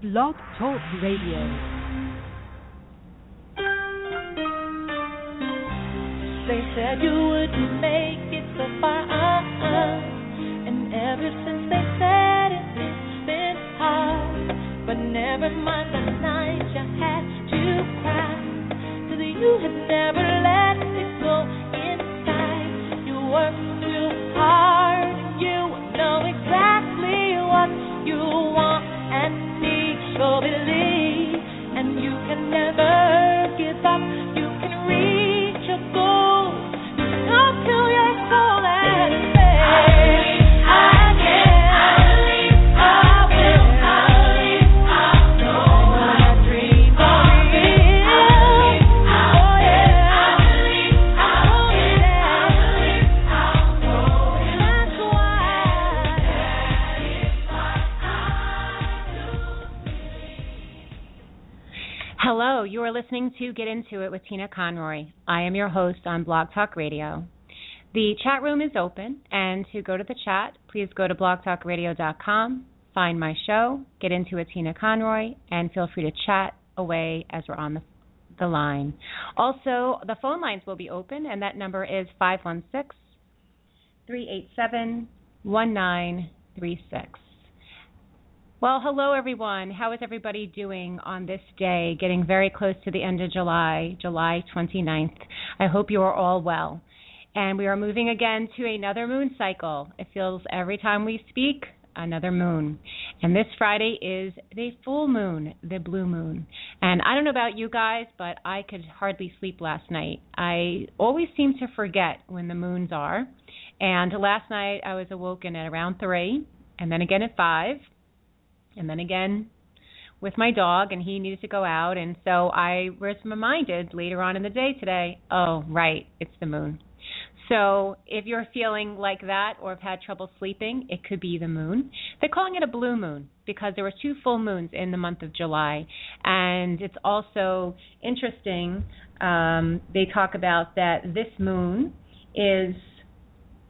Blog Talk Radio. They said you wouldn't make it so far, uh-uh. and ever since they said it, it's been hard. But never mind the night you had to cry, 'cause you had never listening to Get Into It with Tina Conroy. I am your host on Blog Talk Radio. The chat room is open, and to go to the chat, please go to blogtalkradio.com, find my show, Get Into It Tina Conroy, and feel free to chat away as we're on the, the line. Also, the phone lines will be open, and that number is 516 387 1936. Well, hello everyone. How is everybody doing on this day, getting very close to the end of July, July 29th? I hope you are all well. And we are moving again to another moon cycle. It feels every time we speak, another moon. And this Friday is the full moon, the blue moon. And I don't know about you guys, but I could hardly sleep last night. I always seem to forget when the moons are. And last night I was awoken at around 3, and then again at 5 and then again with my dog and he needed to go out and so I was reminded later on in the day today, oh right, it's the moon. So if you're feeling like that or have had trouble sleeping, it could be the moon. They're calling it a blue moon because there were two full moons in the month of July. And it's also interesting, um, they talk about that this moon is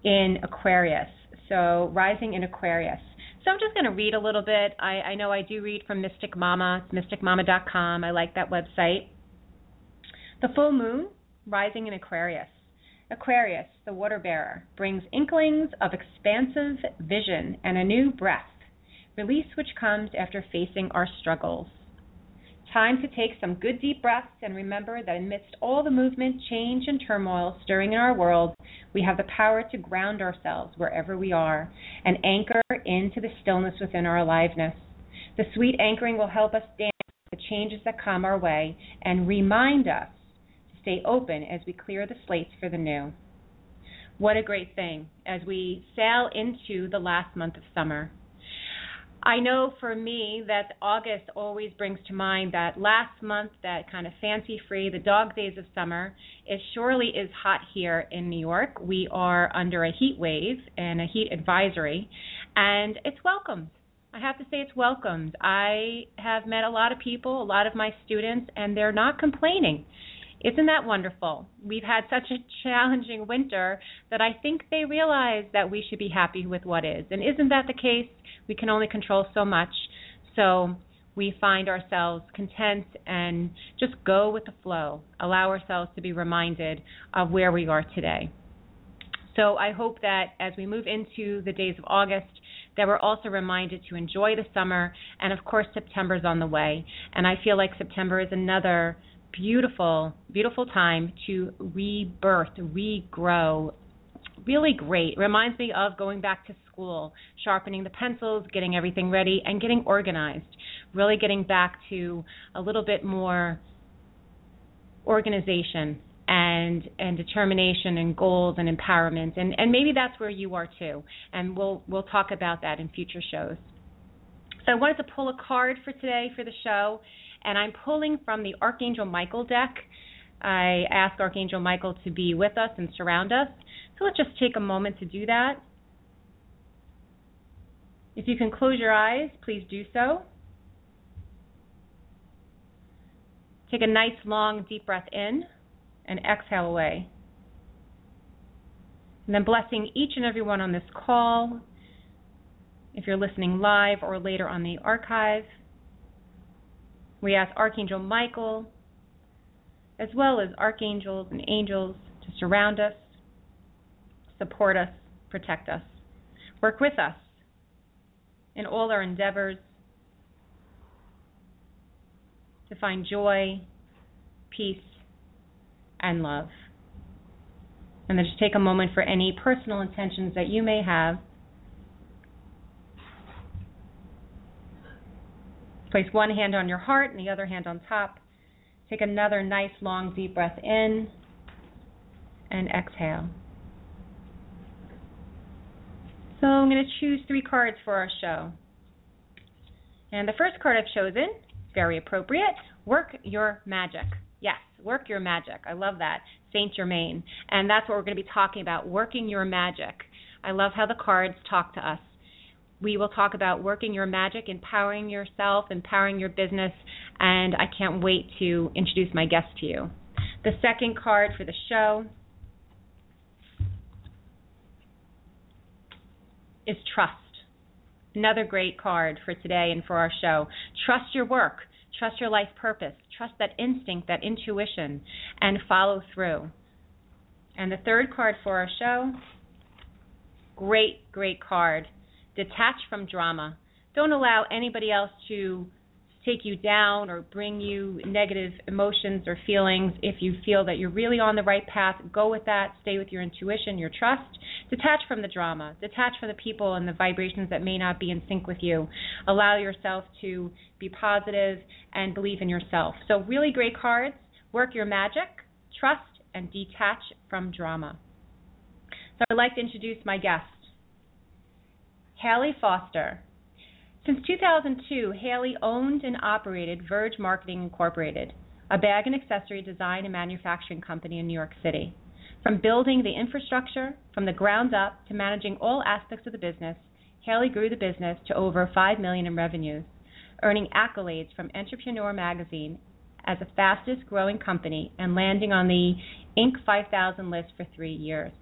in Aquarius. So rising in Aquarius. So I'm just going to read a little bit. I, I know I do read from Mystic Mama, mysticmama.com. I like that website. The full moon rising in Aquarius. Aquarius, the water bearer, brings inklings of expansive vision and a new breath, release which comes after facing our struggles. Time to take some good deep breaths and remember that amidst all the movement, change, and turmoil stirring in our world, we have the power to ground ourselves wherever we are and anchor into the stillness within our aliveness. The sweet anchoring will help us dance the changes that come our way and remind us to stay open as we clear the slates for the new. What a great thing as we sail into the last month of summer. I know for me that August always brings to mind that last month, that kind of fancy free, the dog days of summer. It surely is hot here in New York. We are under a heat wave and a heat advisory, and it's welcomed. I have to say it's welcomed. I have met a lot of people, a lot of my students, and they're not complaining. Isn't that wonderful? We've had such a challenging winter that I think they realize that we should be happy with what is. And isn't that the case? We can only control so much. So we find ourselves content and just go with the flow, allow ourselves to be reminded of where we are today. So I hope that as we move into the days of August, that we're also reminded to enjoy the summer. And of course, September's on the way. And I feel like September is another beautiful, beautiful time to rebirth, regrow. Really great. Reminds me of going back to school, sharpening the pencils, getting everything ready, and getting organized. Really getting back to a little bit more organization and and determination and goals and empowerment and and maybe that's where you are too and we'll we'll talk about that in future shows so I wanted to pull a card for today for the show and I'm pulling from the Archangel Michael deck. I ask Archangel Michael to be with us and surround us. So let's just take a moment to do that. If you can close your eyes, please do so. Take a nice long deep breath in and exhale away. And then blessing each and every one on this call. If you're listening live or later on the archive, We ask Archangel Michael, as well as archangels and angels, to surround us, support us, protect us, work with us in all our endeavors to find joy, peace, and love. And then just take a moment for any personal intentions that you may have. Place one hand on your heart and the other hand on top. Take another nice long deep breath in and exhale. So I'm going to choose three cards for our show. And the first card I've chosen, very appropriate, Work Your Magic. Yes, work your magic. I love that. Saint Germain. And that's what we're going to be talking about, working your magic. I love how the cards talk to us. We will talk about working your magic, empowering yourself, empowering your business, and I can't wait to introduce my guest to you. The second card for the show is trust. Another great card for today and for our show. Trust your work, trust your life purpose, trust that instinct, that intuition, and follow through. And the third card for our show, great, great card. Detach from drama. Don't allow anybody else to take you down or bring you negative emotions or feelings. If you feel that you're really on the right path, go with that. Stay with your intuition, your trust. Detach from the drama. Detach from the people and the vibrations that may not be in sync with you. Allow yourself to be positive and believe in yourself. So, really great cards. Work your magic, trust, and detach from drama. So, I'd like to introduce my guest, Hayley Foster. Since 2002, Hayley owned and operated Verge Marketing Incorporated, a bag and accessory design and manufacturing company in New York City. From building the infrastructure from the ground up to managing all aspects of the business, Hayley grew the business to over 5 million in revenues, earning accolades from Entrepreneur magazine as the fastest growing company and landing on the Inc. 5000 list for 3 years.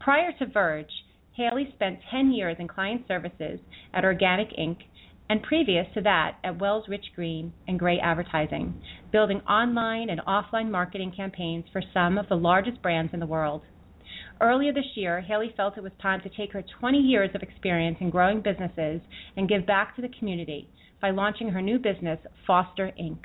Prior to Verge, Hayley spent 10 years in client services at Organic Inc and previous to that at Wells Rich Green and Grey Advertising, building online and offline marketing campaigns for some of the largest brands in the world. Earlier this year, Hayley felt it was time to take her 20 years of experience in growing businesses and give back to the community by launching her new business, Foster Inc.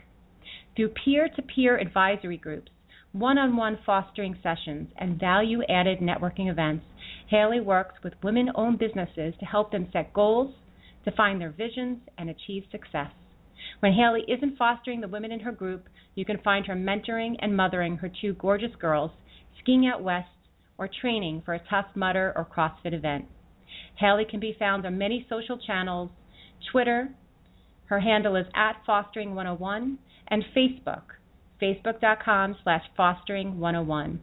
Through peer to peer advisory groups, one on one fostering sessions, and value added networking events, Hayley works with women owned businesses to help them set goals, define their visions, and achieve success. When Hayley isn't fostering the women in her group, you can find her mentoring and mothering her two gorgeous girls, skiing out west, or training for a Tough Mudder or CrossFit event. Hayley can be found on many social channels Twitter, her handle is at fostering101, and Facebook, facebook.com slash fostering101.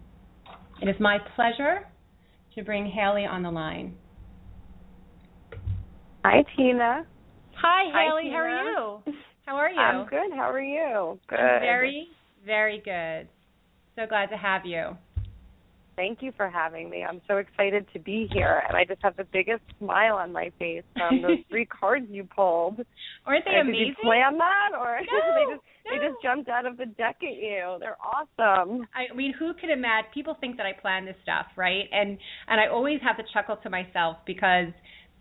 It is my pleasure to bring Hayley on the line. Hi, Tina. Hi, Hayley. Hi, How are you? How are you? I'm good. How are you? Good. I'm very, very good. So glad to have you. Thank you for having me. I'm so excited to be here, and I just have the biggest smile on my face from those three cards you pulled. Aren't they Uh, amazing? Did you plan that, or No, they just. They just jumped out of the deck at you? They're awesome. I mean, who could imagine? People think that I plan this stuff, right? And and I always have to chuckle to myself because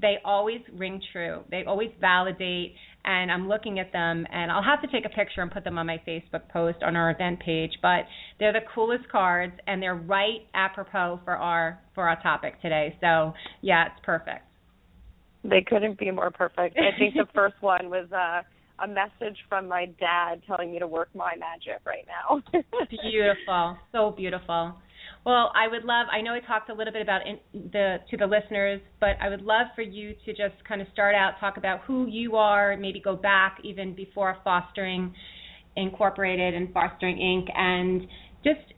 they always ring true. They always validate, and I'm looking at them, and I'll have to take a picture and put them on my Facebook post on our event page. But they're the coolest cards, and they're right apropos for our for our topic today. So yeah, it's perfect. They couldn't be more perfect. I think the first one was uh, a message from my dad telling me to work my magic right now. beautiful, so beautiful. Well, I would love. I know I talked a little bit about in, the to the listeners, but I would love for you to just kind of start out, talk about who you are, maybe go back even before Fostering Incorporated and Fostering Inc., and just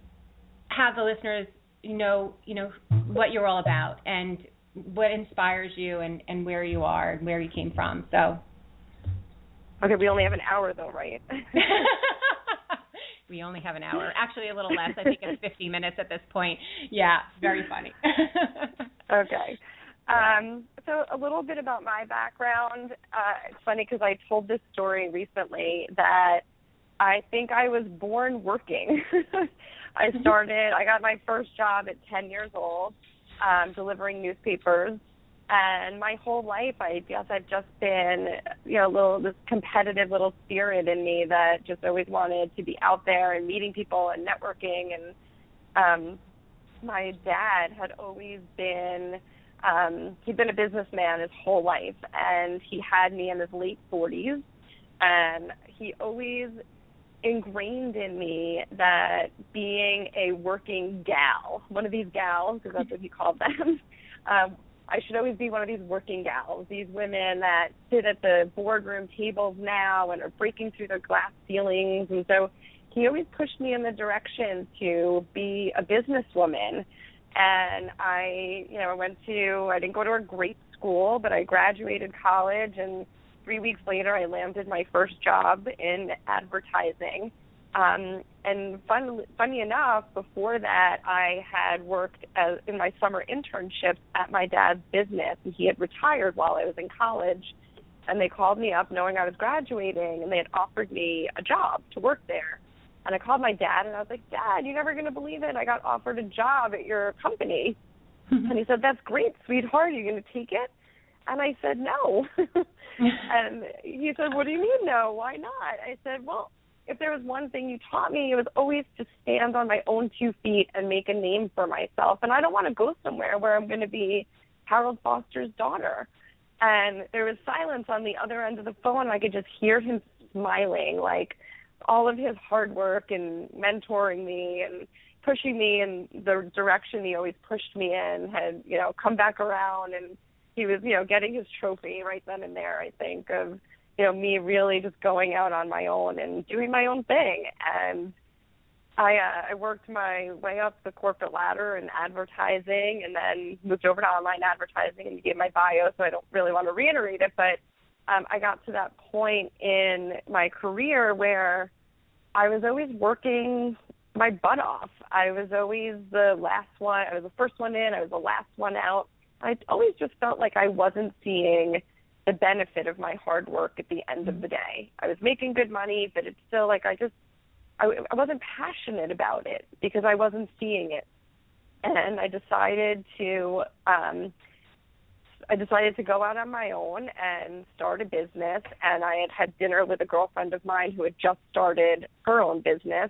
have the listeners know, you know, what you're all about and what inspires you and and where you are and where you came from. So. Okay, we only have an hour though, right? we only have an hour. Actually, a little less. I think it's 50 minutes at this point. Yeah, very funny. okay. Um, so a little bit about my background. Uh, it's funny because I told this story recently that I think I was born working. I started. I got my first job at 10 years old, um, delivering newspapers, and my whole life, I guess I've just been, you know, a little this competitive little spirit in me that just always wanted to be out there and meeting people and networking. And um, my dad had always been. Um, he'd been a businessman his whole life, and he had me in his late 40s. And he always ingrained in me that being a working gal, one of these gals, because that's what he called them, um, I should always be one of these working gals, these women that sit at the boardroom tables now and are breaking through their glass ceilings. And so he always pushed me in the direction to be a businesswoman. And I, you know, I went to, I didn't go to a great school, but I graduated college and three weeks later, I landed my first job in advertising. Um, and fun, funny enough, before that, I had worked as, in my summer internships at my dad's business, and he had retired while I was in college. And they called me up knowing I was graduating, and they had offered me a job to work there. And I called my dad, and I was like, Dad, you're never going to believe it. I got offered a job at your company. and he said, That's great, sweetheart. Are you going to take it? And I said, No. and he said, What do you mean no? Why not? I said, Well, if there was one thing you taught me, it was always to stand on my own two feet and make a name for myself. And I don't want to go somewhere where I'm going to be Harold Foster's daughter. And there was silence on the other end of the phone. I could just hear him smiling, like all of his hard work and mentoring me and pushing me in the direction he always pushed me in had, you know, come back around and he was, you know, getting his trophy right then and there, I think, of, you know, me really just going out on my own and doing my own thing. And I uh, I worked my way up the corporate ladder in advertising and then moved over to online advertising and gave my bio, so I don't really want to reiterate it, but um, I got to that point in my career where I was always working my butt off. I was always the last one. I was the first one in. I was the last one out. I always just felt like I wasn't seeing the benefit of my hard work at the end of the day. I was making good money, but it's still like I just I, I wasn't passionate about it because I wasn't seeing it. And I decided to um I decided to go out on my own and start a business. And I had had dinner with a girlfriend of mine who had just started her own business.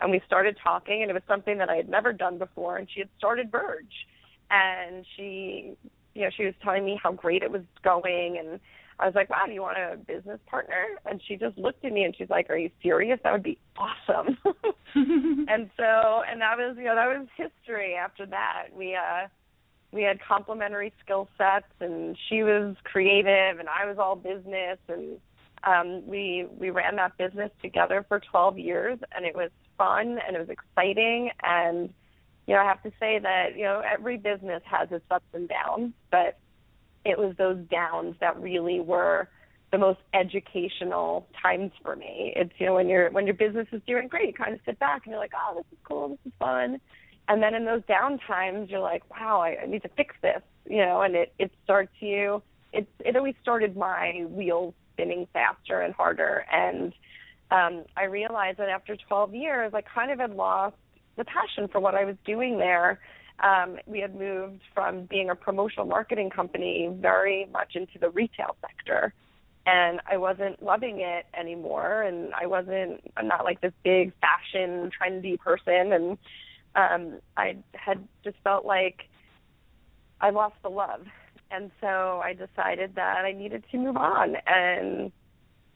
And we started talking and it was something that I had never done before. And she had started Verge. And she you know she was telling me how great it was going and I was like, wow, do you want a business partner? And she just looked at me and she's like, are you serious? That would be awesome. and so, and that was, you know, that was history after that. We, uh, we had complementary skill sets and she was creative and I was all business and, um, we, we ran that business together for 12 years and it was fun and it was exciting and, you know, I have to say that, you know, every business has its ups and downs, but it was those downs that really were the most educational times for me. It's you know when your when your business is doing great, you kind of sit back and you're like, oh, this is cool, this is fun, and then in those down times, you're like, wow, I, I need to fix this, you know, and it it starts you. It it always started my wheels spinning faster and harder, and um, I realized that after 12 years, I kind of had lost the passion for what I was doing there. Um, we had moved from being a promotional marketing company very much into the retail sector. And I wasn't loving it anymore. And I wasn't, I'm not like this big fashion, trendy person. And um, I had just felt like I lost the love. And so I decided that I needed to move on. And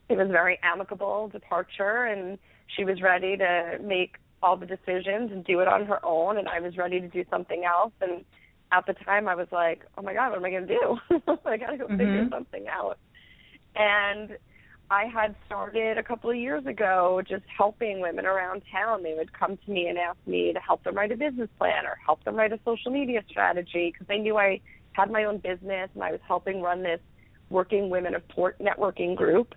it was a very amicable departure. And she was ready to make all the decisions and do it on her own and I was ready to do something else and at the time I was like, Oh my god, what am I gonna do? I gotta go mm-hmm. figure something out. And I had started a couple of years ago just helping women around town. They would come to me and ask me to help them write a business plan or help them write a social media strategy because they knew I had my own business and I was helping run this Working Women of Port networking group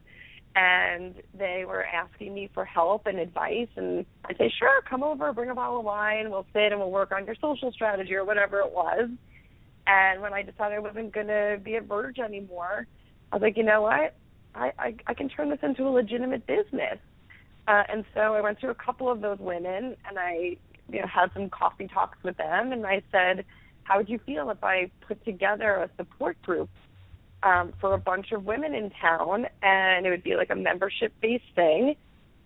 and they were asking me for help and advice and I'd say, Sure, come over, bring a bottle of wine, we'll sit and we'll work on your social strategy or whatever it was. And when I decided I wasn't gonna be at Verge anymore, I was like, you know what? I, I I can turn this into a legitimate business. Uh, and so I went to a couple of those women and I you know had some coffee talks with them and I said, How would you feel if I put together a support group um, for a bunch of women in town and it would be like a membership based thing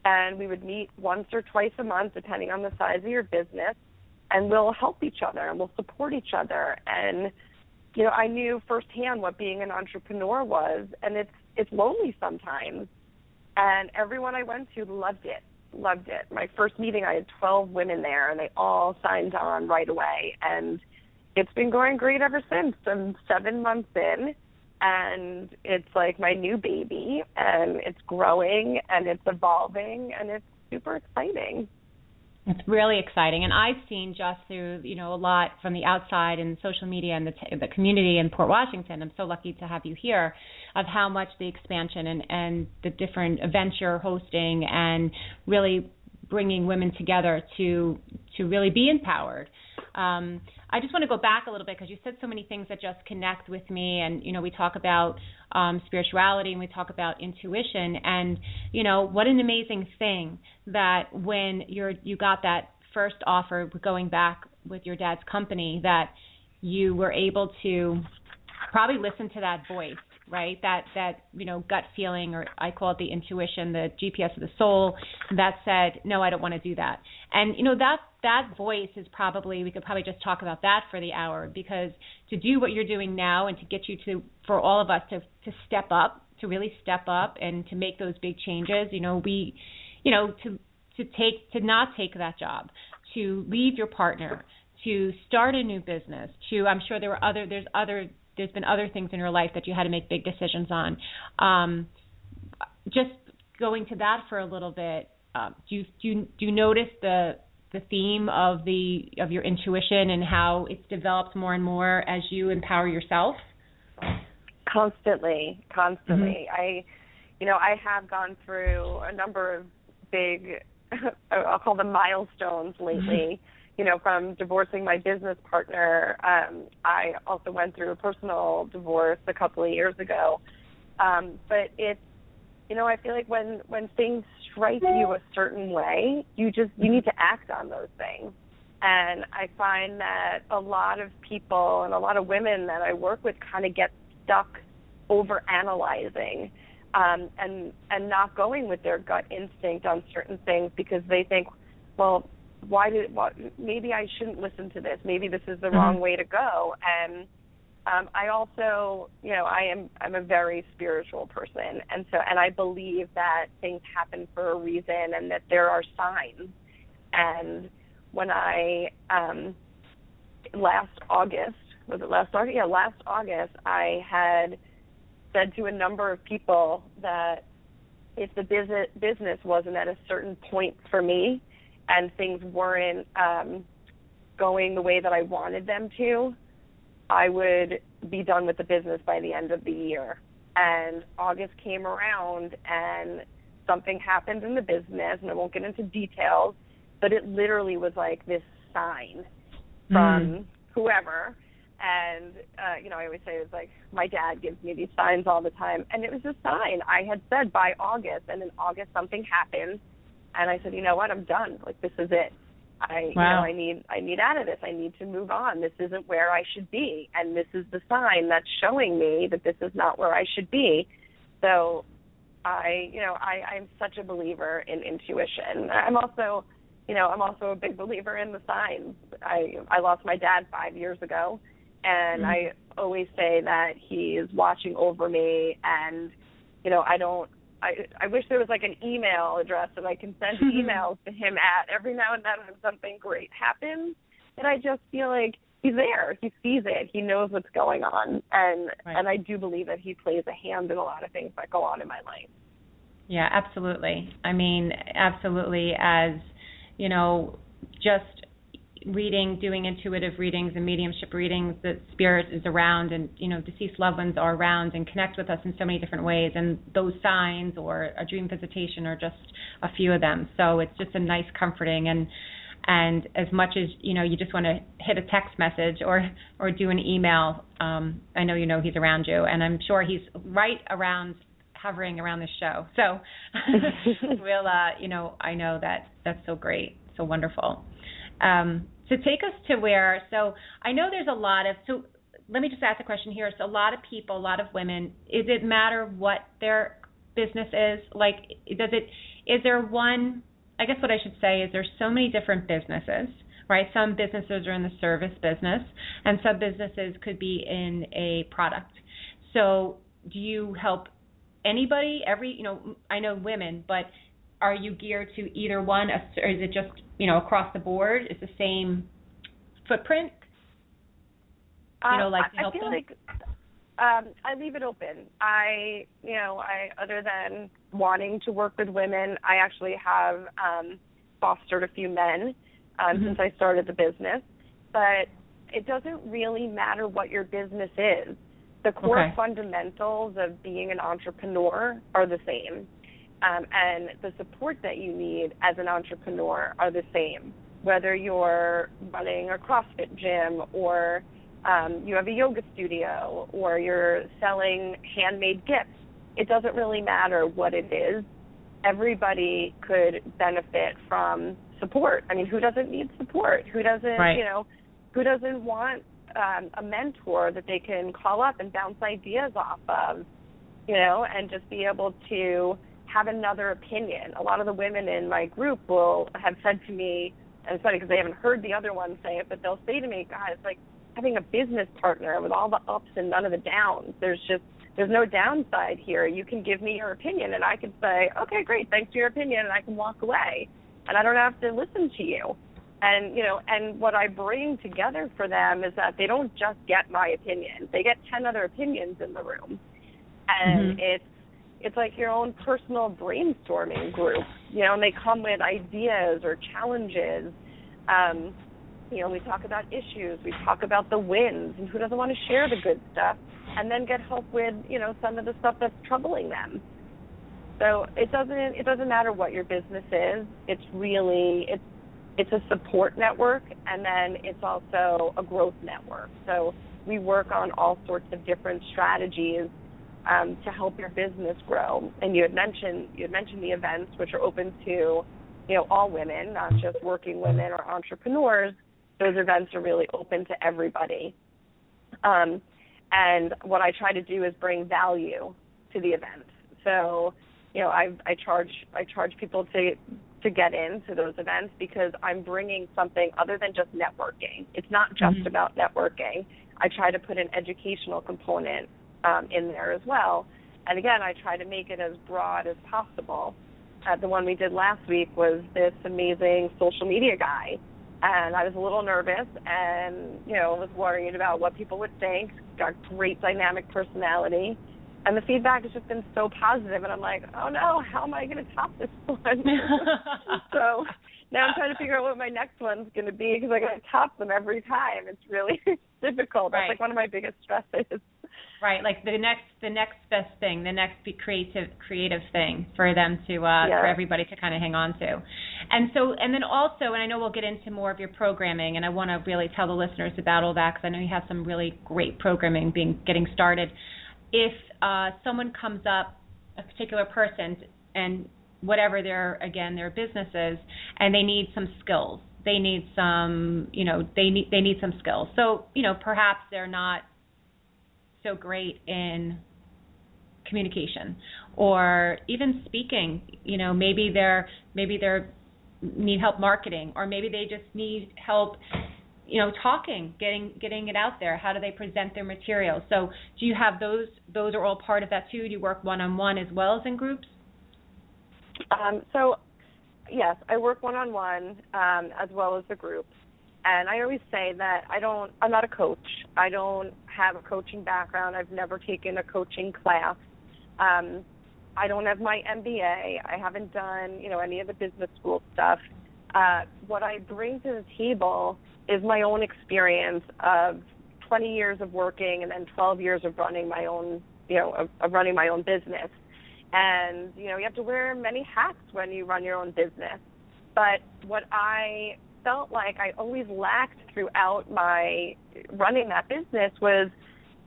and we would meet once or twice a month depending on the size of your business and we'll help each other and we'll support each other and you know, I knew firsthand what being an entrepreneur was and it's it's lonely sometimes and everyone I went to loved it. Loved it. My first meeting, I had 12 women there, and they all signed on right away. And it's been going great ever since. I'm seven months in, and it's like my new baby, and it's growing, and it's evolving, and it's super exciting. It's really exciting, and I've seen just through you know a lot from the outside and social media and the t- the community in Port Washington. I'm so lucky to have you here, of how much the expansion and and the different events you're hosting and really bringing women together to to really be empowered. Um, I just want to go back a little bit because you said so many things that just connect with me, and you know we talk about um, spirituality and we talk about intuition, and you know what an amazing thing that when you're you got that first offer going back with your dad's company that you were able to probably listen to that voice right? That that you know gut feeling, or I call it the intuition, the GPS of the soul, that said, no, I don't want to do that. And you know that that voice is probably we could probably just talk about that for the hour because to do what you're doing now and to get you to for all of us to to step up, to really step up and to make those big changes, you know we, you know to to take to not take that job, to leave your partner to start a new business to i'm sure there were other there's other there's been other things in your life that you had to make big decisions on. Um, just going to that for a little bit, uh, do you do you, do you notice the the theme of the of your intuition and how it's developed more and more as you empower yourself? Constantly, constantly. Mm-hmm. I, you know, I have gone through a number of big, I'll call them milestones lately. You know, from divorcing my business partner, um, I also went through a personal divorce a couple of years ago. Um, but it's, you know, I feel like when when things strike you a certain way, you just you need to act on those things. And I find that a lot of people and a lot of women that I work with kind of get stuck over analyzing um, and and not going with their gut instinct on certain things because they think, well, why did what maybe I shouldn't listen to this. Maybe this is the mm-hmm. wrong way to go. And um, I also, you know, I am I'm a very spiritual person, and so and I believe that things happen for a reason, and that there are signs. And when I um, last August was it last August? Yeah, last August I had said to a number of people that if the business business wasn't at a certain point for me, and things weren't um, going the way that I wanted them to, I would be done with the business by the end of the year. And August came around and something happened in the business, and I won't get into details, but it literally was like this sign from mm. whoever. And uh, you know, I always say it's like my dad gives me these signs all the time, and it was a sign. I had said by August, and in August something happened, and I said, you know what, I'm done. Like this is it. I wow. you know I need I need out of this. I need to move on. This isn't where I should be, and this is the sign that's showing me that this is not where I should be. So, I you know I I'm such a believer in intuition. I'm also you know I'm also a big believer in the signs. I I lost my dad five years ago, and mm-hmm. I always say that he is watching over me, and you know I don't I I wish there was like an email address that I can send emails to him at every now and then when something great happens. And I just feel like he's there. He sees it. He knows what's going on, and right. and I do believe that he plays a hand in a lot of things that go on in my life. Yeah, absolutely. I mean, absolutely. As you know, just reading, doing intuitive readings and mediumship readings, that spirit is around and, you know, deceased loved ones are around and connect with us in so many different ways. And those signs or a dream visitation are just a few of them. So it's just a nice comforting and and as much as you know you just want to hit a text message or or do an email um i know you know he's around you and i'm sure he's right around hovering around the show. So we'll, uh, you know, I know that that's so great, so wonderful. Um, so take us to where. So I know there's a lot of. So let me just ask a question here. So a lot of people, a lot of women. Is it matter what their business is? Like, does it? Is there one? I guess what I should say is there's so many different businesses right? Some businesses are in the service business, and some businesses could be in a product. So, do you help anybody? Every, you know, I know women, but are you geared to either one, or is it just, you know, across the board? Is the same footprint? You know, like to help I feel them? like um, I leave it open. I, you know, I other than wanting to work with women, I actually have um, fostered a few men um, Mhm. since I started the business. But it doesn't really matter what your business is. The core Okay. fundamentals of being an entrepreneur are the same. Um, and the support that you need as an entrepreneur are the same. Whether you're running a CrossFit gym or um, you have a yoga studio or you're selling handmade gifts, it doesn't really matter what it is. Everybody could benefit from support. I mean, who doesn't need support? Who doesn't, Right. you know, who doesn't want um, a mentor that they can call up and bounce ideas off of, you know, and just be able to have another opinion. A lot of the women in my group will have said to me, and it's funny because they haven't heard the other ones say it, but they'll say to me, "God, it's like having a business partner with all the ups and none of the downs. There's just there's no downside here. You can give me your opinion, and I can say, okay, great, thanks for your opinion, and I can walk away, and I don't have to listen to you." And you know, and what I bring together for them is that they don't just get my opinion; they get ten other opinions in the room, and Mhm. it's it's like your own personal brainstorming group, you know, and they come with ideas or challenges. Um, you know, we talk about issues, we talk about the wins, and who doesn't want to share the good stuff, and then get help with, you know, some of the stuff that's troubling them. So it doesn't it doesn't matter what your business is. It's really it's it's a support network, and then it's also a growth network. So we work on all sorts of different strategies um, to help your business grow. And you had mentioned you had mentioned the events, which are open to you know all women, not just working women or entrepreneurs. Those events are really open to everybody. Um, and what I try to do is bring value to the event. So, you know, I I charge I charge people to to get into those events because I'm bringing something other than just networking. It's not just Mhm. about networking. I try to put an educational component um, in there as well. And again, I try to make it as broad as possible. Uh, the one we did last week was this amazing social media guy, and I was a little nervous and you know was worried about what people would think. Got great dynamic personality, and the feedback has just been so positive. And I'm like, oh no, how am I going to top this one? so now I'm trying to figure out what my next one's going to be because I got to top them every time. It's really difficult. That's Right. like one of my biggest stresses. Right, like the next the next best thing, the next be creative creative thing for them to uh Yeah. for everybody to kind of hang on to. And so and then also and I know we'll get into more of your programming and I want to really tell the listeners about all that cuz I know you have some really great programming being getting started. If uh someone comes up a particular person and whatever their again their business is and they need some skills. They need some, you know, they need they need some skills. So, you know, perhaps they're not so great in communication or even speaking. You know maybe they're maybe they're need help marketing or maybe they just need help you know talking getting getting it out there. How do they present their material? So do you have those those are all part of that too? Do you work one on one as well as in groups Um, so, yes, I work one on one as well as the groups, and I always say that I don't. I'm not a coach. I don't have a coaching background. I've never taken a coaching class. Um, I don't have my MBA. I haven't done you know any of the business school stuff. Uh, what I bring to the table is my own experience of 20 years of working and then 12 years of running my own you know of, of running my own business and you know you have to wear many hats when you run your own business but what i felt like i always lacked throughout my running that business was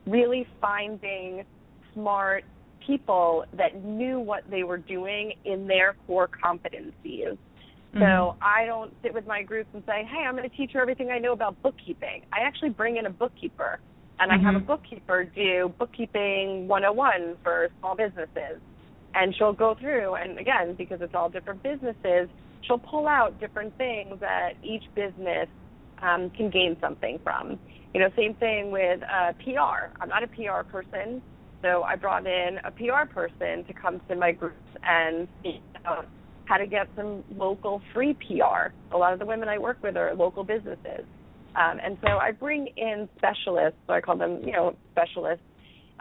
really finding smart people that knew what they were doing in their core competencies. Mm-hmm. So I don't sit with my groups and say, "Hey, I'm going to teach her everything I know about bookkeeping." I actually bring in a bookkeeper, and I have a Mhm. bookkeeper do bookkeeping 101 for small businesses. And she'll go through and again, because it's all different businesses, she'll pull out different things that each business um, can gain something from. You know, same thing with uh, PR. I'm not a PR person, so I brought in a PR person to come to my groups and speak about how to get some local free PR. A lot of the women I work with are local businesses. Um, and so I bring in specialists, so I call them, you know, specialists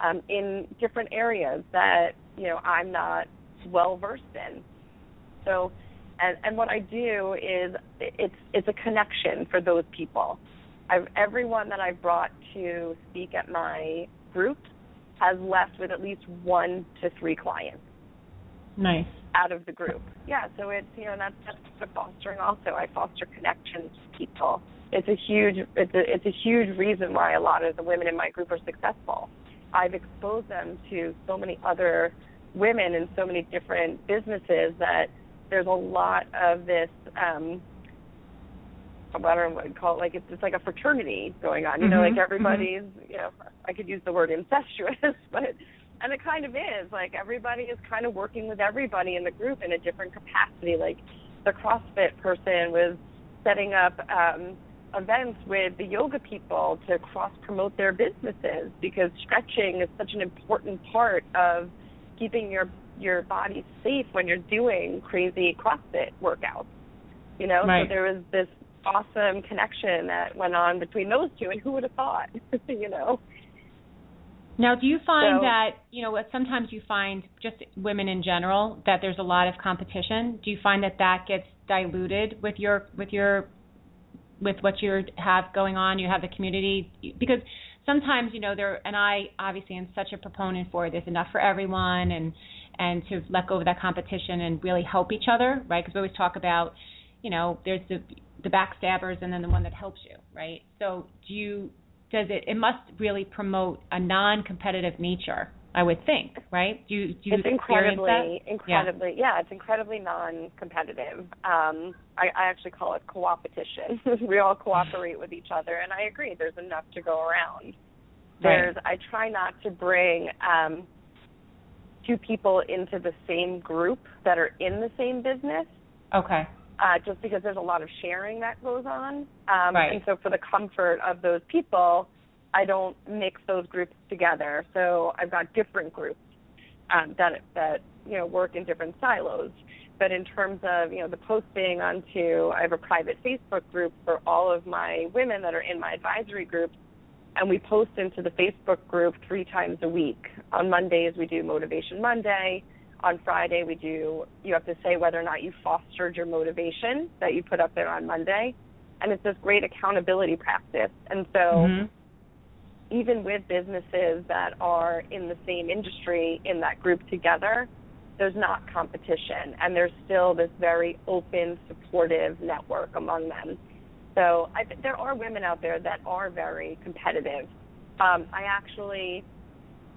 um, in different areas that, you know, I'm not well versed in. So, and, and what I do is it's it's a connection for those people. I've everyone that I've brought to speak at my group has left with at least one to three clients Nice. out of the group. Yeah, so it's you know that's that's what fostering also. I foster connections to people. It's a huge it's a it's a huge reason why a lot of the women in my group are successful. I've exposed them to so many other women in so many different businesses that there's a lot of this um I don't know what you call it, like it's just like a fraternity going on. You know, Mhm, like everybody's you know, I could use the word incestuous, but and it kind of is. Like everybody is kind of working with everybody in the group in a different capacity. Like the crossfit person was setting up um events with the yoga people to cross promote their businesses because stretching is such an important part of keeping your your body safe when you're doing crazy crossfit workouts you know Right. so there was this awesome connection that went on between those two and who would have thought you know Now, do you find So- that you know what sometimes you find just women in general that there's a lot of competition? Do you find that that gets diluted with your with your with what you have going on? You have the community because sometimes you know there and I obviously am such a proponent for there's enough for everyone and and to let go of that competition and really help each other, right? Because we always talk about you know there's the the backstabbers and then the one that helps you, right? So do you does it it must really promote a non-competitive nature i would think right? Do you do you it's experience incredibly incredibly yeah. it's incredibly non competitive um i i actually call it co-opetition. We all cooperate with each other and i agree there's enough to go around. There's i try not to bring um two people into the same group that are in the same business. Okay. Uh, just because there's a lot of sharing that goes on. Um, Right. And so, for the comfort of those people, I don't mix those groups together. So I've got different groups um, that that you know work in different silos. But in terms of you know the posting onto, I have a private Facebook group for all of my women that are in my advisory group, and we post into the Facebook group three times a week. On Mondays we do Motivation Monday. On Friday we do you have to say whether or not you fostered your motivation that you put up there on Monday. And it's this great accountability practice. And so Mhm. Even with businesses that are in the same industry in that group together, there's not competition and there's still this very open, supportive network among them. So I th- there are women out there that are very competitive. Um, I actually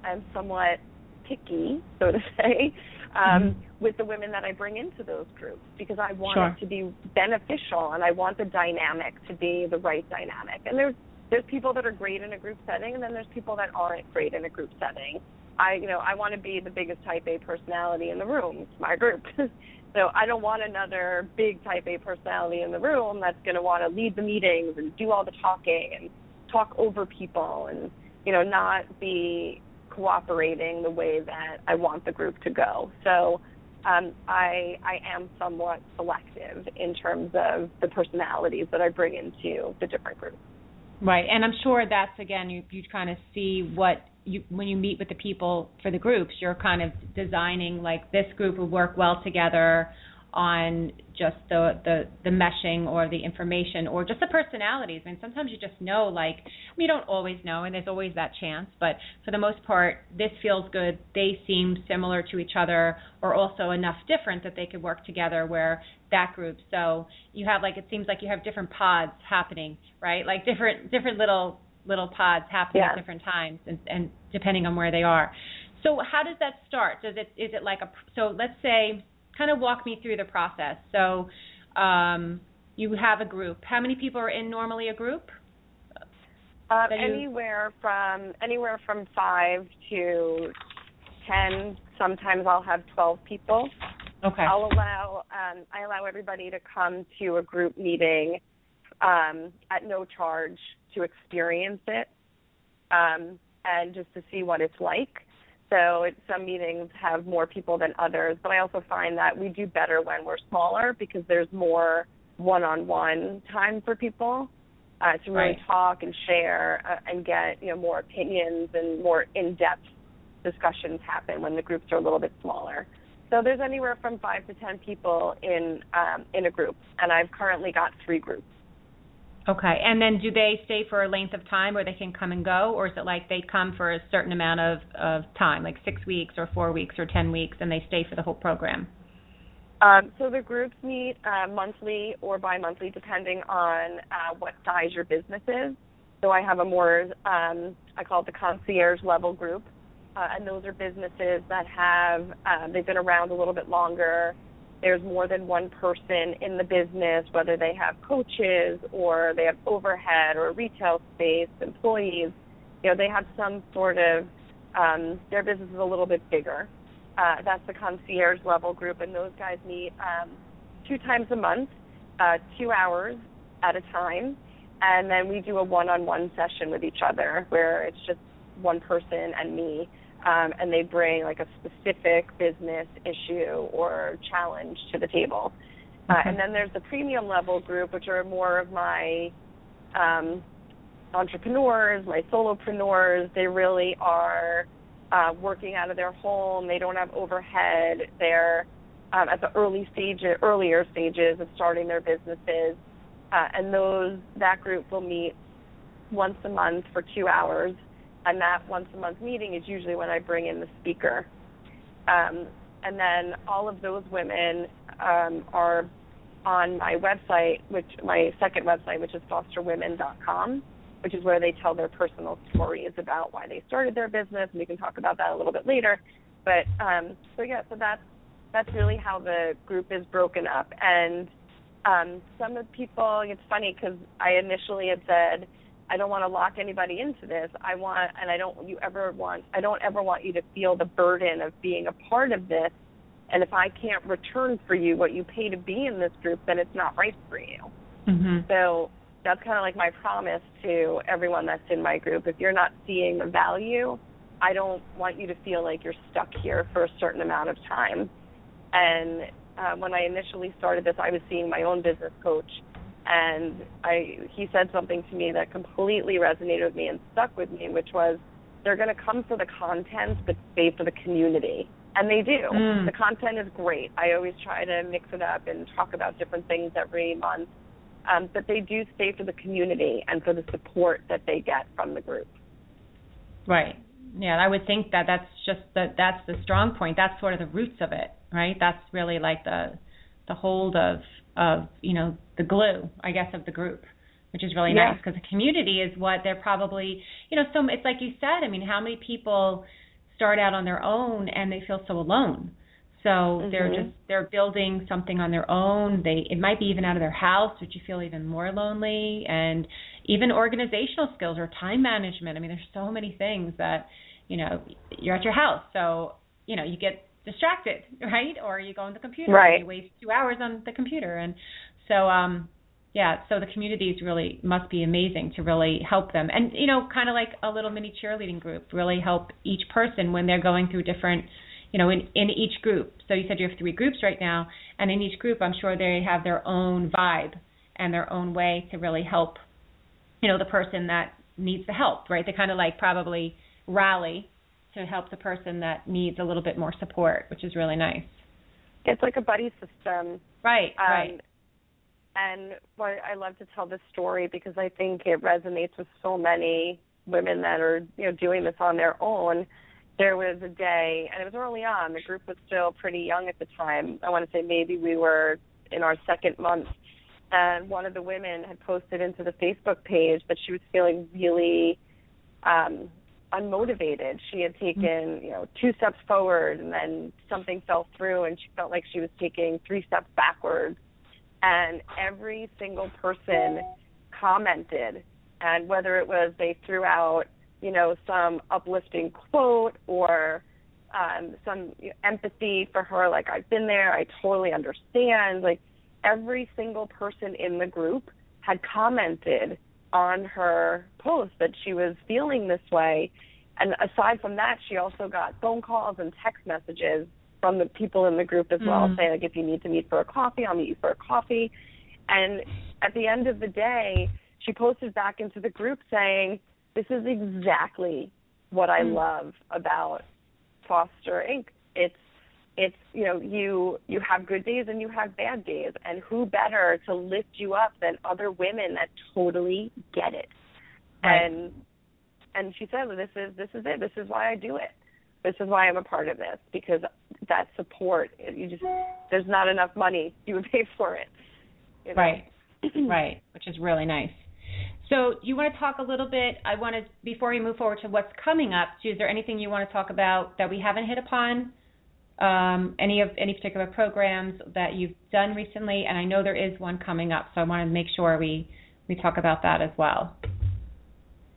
am somewhat picky, so to say, um, with the women that I bring into those groups because I want Sure. it to be beneficial and I want the dynamic to be the right dynamic. And there's there's people that are great in a group setting and then there's people that aren't great in a group setting. I you know, I want to be the biggest type A personality in the room. It's my group. so I don't want another big type A personality in the room that's going to want to lead the meetings and do all the talking and talk over people and you know, not be cooperating the way that I want the group to go. So um, I I am somewhat selective in terms of the personalities that I bring into the different groups. Right and i'm sure that's again you you kind of see what you when you meet with the people for the groups you're kind of designing like this group will work well together on just the the the meshing or the information or just the personalities. I mean, sometimes you just know, like, I mean, you don't always know, and there's always that chance. But for the most part, this feels good. They seem similar to each other, or also enough different that they could work together. Where that group, so you have like it seems like you have different pods happening, right? Like different different little little pods happening Yeah. at different times, and, and depending on where they are. So how does that start? Does it is it like a so let's say kind of walk me through the process. So um, you have a group. How many people are in normally a group? Um, anywhere from anywhere from five to ten. Sometimes I'll have twelve people. Okay. I'll allow um, I allow everybody to come to a group meeting um, at no charge to experience it um, and just to see what it's like. So it, some meetings have more people than others, but I also find that we do better when we're smaller because there's more one-on-one time for people uh, to really Right. talk and share uh, and get you know more opinions and more in-depth discussions happen when the groups are a little bit smaller. So there's anywhere from five to ten people in um, in a group, and I've currently got three groups. Okay. And then do they stay for a length of time or they can come and go, or is it like they come for a certain amount of of time, like six weeks or four weeks or ten weeks, and they stay for the whole program? Um, so the groups meet uh, monthly or bi-monthly, depending on uh, what size your business is. So I have a more, um, I call it the concierge level group, uh, and those are businesses that have uh, they've been around a little bit longer. There's more than one person in the business, whether they have coaches or they have overhead or retail space, employees. You know, they have some sort of um, their business is a little bit bigger. Uh, that's the concierge level group, and those guys meet um, two times a month, uh, two hours at a time, and then we do a one-on-one session with each other where it's just one person and me, um, and they bring like a specific business issue or challenge to the table. Uh, Okay. and then there's the premium level group, which are more of my um, entrepreneurs, my solopreneurs. They really are uh, working out of their home. They don't have overhead. They're um, at the early stage, earlier stages of starting their businesses, uh, and those that group will meet once a month for two hours. And that once a month meeting is usually when I bring in the speaker. Um, and then all of those women um, are on my website, which my second website, which is fosterwomen.com, which is where they tell their personal stories about why they started their business, and we can talk about that a little bit later. But um, so yeah, so that's that's really how the group is broken up. And um, some of the people, it's funny because I initially had said I don't want to lock anybody into this. I want, and I don't you ever want, I don't ever want you to feel the burden of being a part of this. And if I can't return for you what you pay to be in this group, then it's not right for you. Mhm. So that's kind of like my promise to everyone that's in my group. If you're not seeing the value, I don't want you to feel like you're stuck here for a certain amount of time. And uh, when I initially started this, I was seeing my own business coach, and I he said something to me that completely resonated with me and stuck with me, which was they're going to come for the content, but stay for the community. And they do. Mm. The content is great. I always try to mix it up and talk about different things every month um, but they do stay for the community and for the support that they get from the group. Right. Yeah, I would think that that's just the that's the strong point. That's sort of the roots of it, right? That's really like the the hold of of you know the glue, I guess, of the group, which is really Yeah. nice because the community is what they're probably you know. So it's like you said. I mean, how many people start out on their own and they feel so alone? So they're Mhm. just they're building something on their own. They it might be even out of their house, which you feel even more lonely, and even organizational skills or time management. I mean, there's so many things that you know you're at your house, so you know you get distracted, right? Or you go on the computer Right. and you waste two hours on the computer, and so um yeah, so the communities really must be amazing to really help them, and you know, kind of like a little mini cheerleading group, really help each person when they're going through different you know, in, in each group. So you said you have three groups right now, and in each group, I'm sure they have their own vibe and their own way to really help, you know, the person that needs the help, right? They kind of like probably rally to help the person that needs a little bit more support, which is really nice. It's like a buddy system. Right, Um, right. And what I love to tell this story because I think it resonates with so many women that are, you know, doing this on their own. There was a day, and it was early on. The group was still pretty young at the time. I want to say maybe we were in our second month. And one of the women had posted into the Facebook page that she was feeling really um, unmotivated. She had taken, you know, two steps forward and then something fell through and she felt like she was taking three steps backwards. And every single person commented and whether it was they threw out, you know, some uplifting quote or um some empathy for her like I've been there, I totally understand. Like every single person in the group had commented on her post that she was feeling this way. And aside from that, she also got phone calls and text messages from the people in the group as well, Mm. saying like, if you need to meet for a coffee, I'll meet you for a coffee. And at the end of the day, she posted back into the group saying, "This is exactly what I Mm. love about Foster Inc. It's it's you know you you have good days and you have bad days and who better to lift you up than other women that totally get it Right. and and she said this is this is it this is why i do it this is why i'm a part of this because that support you just there's not enough money you would pay for it you know? Right. right, which is really nice. So, you want to talk a little bit? I want to before we move forward to what's coming up. Is there anything you want to talk about that we haven't hit upon? Um, any of any particular programs that you've done recently? And I know there is one coming up, so I want to make sure we we talk about that as well.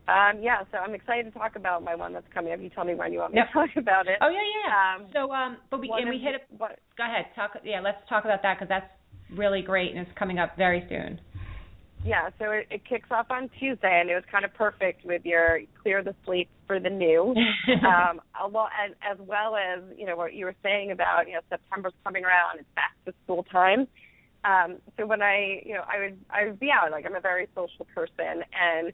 um yeah so i'm excited to talk about my one that's coming up you tell me when you want me Yep. to talk about it Oh yeah, yeah. um so, um, but we and we hit it. what Go ahead, talk. Yeah, let's talk about that because that's really great and it's coming up very soon. Yeah, so it, it kicks off on Tuesday, and it was kind of perfect with your clear the slate for the new, um, a lot, and as well as you know what you were saying about you know September's coming around, it's back to school time. Um, so when I you know I would I would be out like I'm a very social person, and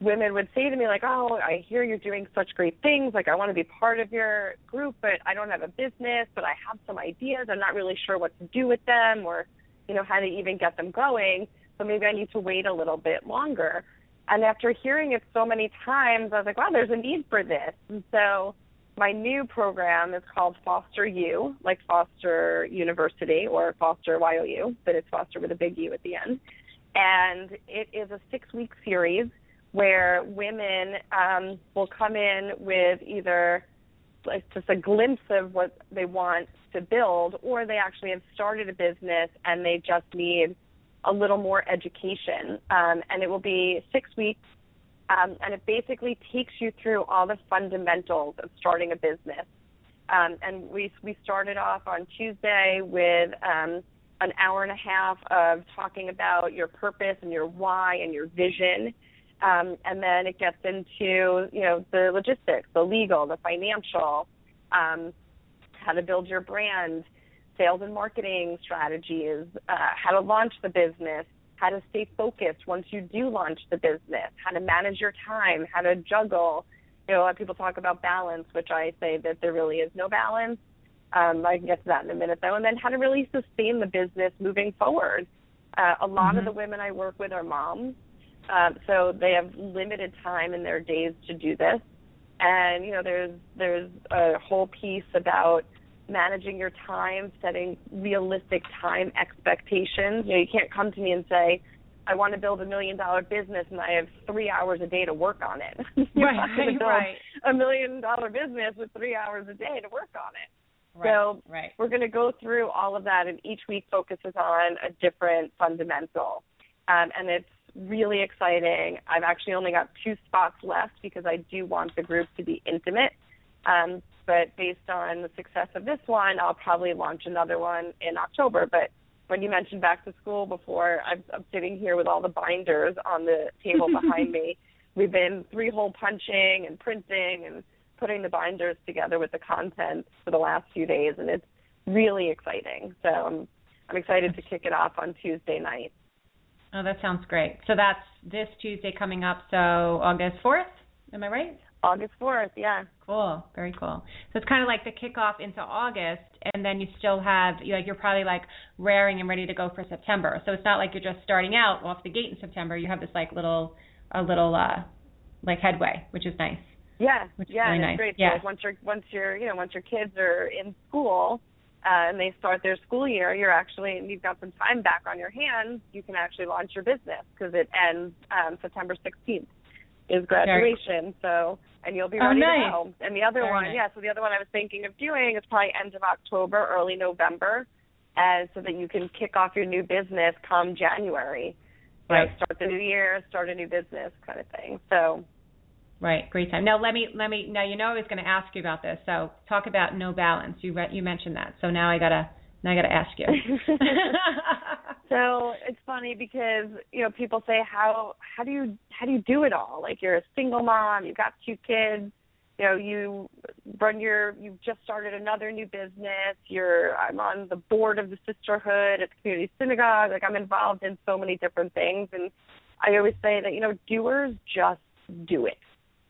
women would say to me like, oh, I hear you're doing such great things, like I want to be part of your group, but I don't have a business, but I have some ideas, I'm not really sure what to do with them, or you know how to even get them going so maybe I need to wait a little bit longer. And after hearing it so many times, I was like, wow, there's a need for this. And so my new program is called Foster U, like Foster University or Foster YOU, but it's Foster with a big U at the end. And it is a six week series where women um, will come in with either like just a glimpse of what they want to build, or they actually have started a business and they just need a little more education. Um, and it will be six weeks, um, and it basically takes you through all the fundamentals of starting a business. Um, and we we started off on Tuesday with um, an hour and a half of talking about your purpose and your why and your vision. Um, and then it gets into you know the logistics, the legal, the financial, um, how to build your brand, sales and marketing strategies, uh, how to launch the business, how to stay focused once you do launch the business, how to manage your time, how to juggle. You know, a lot of people talk about balance, which I say that there really is no balance. Um, I can get to that in a minute though, and then how to really sustain the business moving forward. Uh, a lot of Mhm. the women I work with are moms, um, so they have limited time in their days to do this. And you know, there's there's a whole piece about managing your time, setting realistic time expectations. You know, you can't come to me and say, I want to build a million dollar business and I have three hours a day to work on it. You're not going to build right, a million dollar business with three hours a day to work on it. right, So right. we're going to go through all of that, and each week focuses on a different fundamental. Um, and it's really exciting. I've actually only got two spots left because I do want the group to be intimate. Um, but based on the success of this one, I'll probably launch another one in October. But when you mentioned back to school before, I'm, I'm sitting here with all the binders on the table behind me. We've been three hole punching and printing and putting the binders together with the content for the last few days, and it's really exciting. So I'm I'm excited to kick it off on Tuesday night. Oh, that sounds great. So that's this Tuesday coming up, so August 4th. Am I right? August 4th, yeah. Cool, very cool. So it's kind of like the kickoff into August, and then you still have you like you're probably like raring and ready to go for September. So it's not like you're just starting out off the gate in September. You have this like little a little uh like headway, which is nice. Yeah, Which is yeah, really nice. great. Yeah. So once you're once you're you know once your kids are in school uh, and they start their school year, you're actually you've got some time back on your hands. You can actually launch your business because it ends um, September 16th. Is graduation. So and you'll be oh, ready nice. to go. And the other Very one, nice. yeah. So the other one I was thinking of doing is probably end of October, early November, as so that you can kick off your new business come January. Right. start the new year, start a new business, kind of thing. So Right, great time. Now let me let me now you know I was going to ask you about this. So talk about no balance. You re- you mentioned that. So now I gotta now I gotta ask you. so it's funny because you know people say how how do you how do you do it all? Like you're a single mom you've got two kids you know you run your you've just started another new business you're i'm on the board of the sisterhood at the community synagogue like i'm involved in so many different things and i always say that you know doers just do it.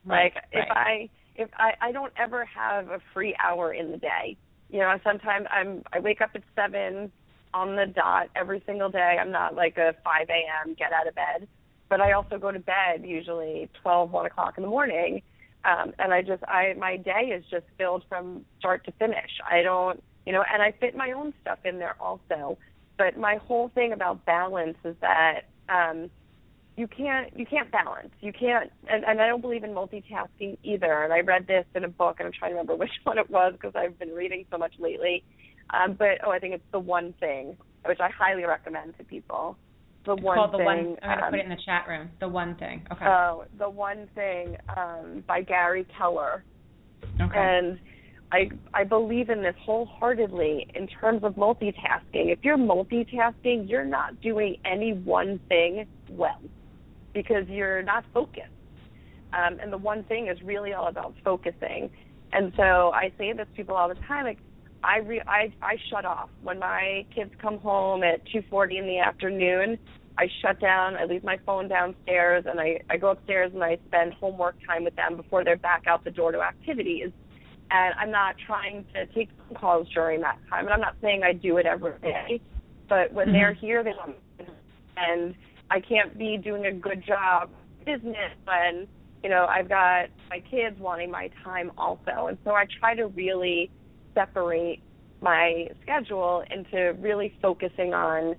Right, like if i if i i don't ever have a free hour in the day. You know sometimes i'm i wake up at seven on the dot every single day. I'm not like a 5 a.m. get out of bed, but I also go to bed usually 12, 1 o'clock in the morning. Um, and I just, I, my day is just filled from start to finish. I don't, you know, and I fit my own stuff in there also. But my whole thing about balance is that, um, you can't you can't balance you can't and, and i don't believe in multitasking either and i read this in a book and i'm trying to remember which one it was because i've been reading so much lately um, but oh, I think it's the one thing, which I highly recommend to people. The it's one called the thing. one. I'm gonna um, put it in the chat room. The one thing. Okay. Oh, the one thing um, by Gary Keller, okay. and I I believe in this wholeheartedly in terms of multitasking. If you're multitasking, you're not doing any one thing well because you're not focused. Um, and the one thing is really all about focusing. And so I say this to people all the time, like I re- I I shut off when my kids come home at 2:40 in the afternoon. I shut down. I leave my phone downstairs, and I I go upstairs and I spend homework time with them before they're back out the door to activities. And I'm not trying to take phone calls during that time. And I'm not saying I do it every day, but when Mhm. they're here, they want me. And I can't be doing a good job business when you know I've got my kids wanting my time also. And so I try to really separate my schedule into really focusing on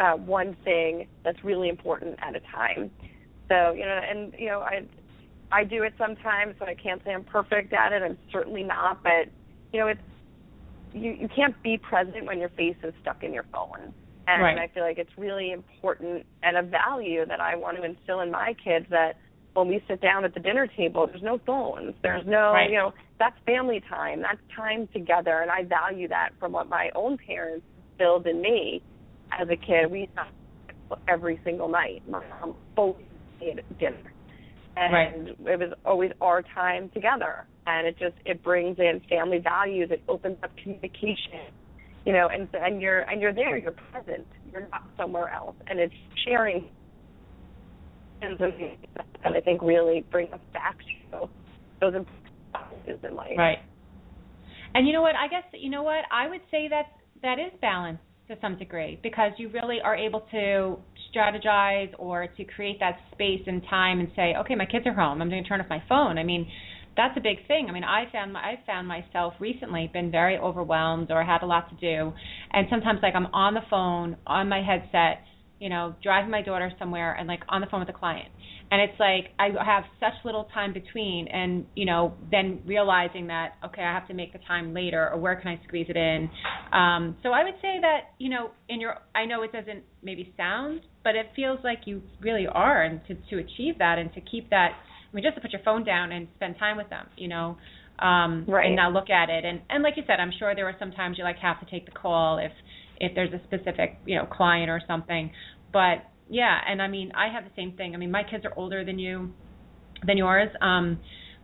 uh, one thing that's really important at a time. So you know, and you know, I I do it sometimes, so I can't say I'm perfect at it. I'm certainly not, but you know, it's you you can't be present when your face is stuck in your phone. And Right. I feel like it's really important and a value that I want to instill in my kids that when we sit down at the dinner table, there's no phones. There's no, Right. you know, that's family time. That's time together, and I value that from what my own parents instilled in me as a kid. We used to have every single night. My mom always made dinner, and Right. it was always our time together. And it just it brings in family values. It opens up communication, you know, and and you're and you're there. You're present. You're not somewhere else, and it's sharing and I think really bring us back to those values in life. Right. And you know what? I guess you know what I would say that that is balance to some degree because you really are able to strategize or to create that space and time and say, okay, my kids are home. I'm going to turn off my phone. I mean, that's a big thing. I mean, I found my, I found myself recently been very overwhelmed or had a lot to do, and sometimes like I'm on the phone on my headset, you know, driving my daughter somewhere and like on the phone with a client. And it's like I have such little time between and, you know, then realizing that okay, I have to make the time later or where can I squeeze it in. Um so I would say that, you know, in your I know it doesn't maybe sound, but it feels like you really are and to to achieve that and to keep that I mean just to put your phone down and spend time with them, you know. Um Right. and not look at it and and like you said, I'm sure there are some times you like have to take the call if if there's a specific, you know, client or something. But yeah, and I mean, I have the same thing. I mean, my kids are older than you, than yours. Um,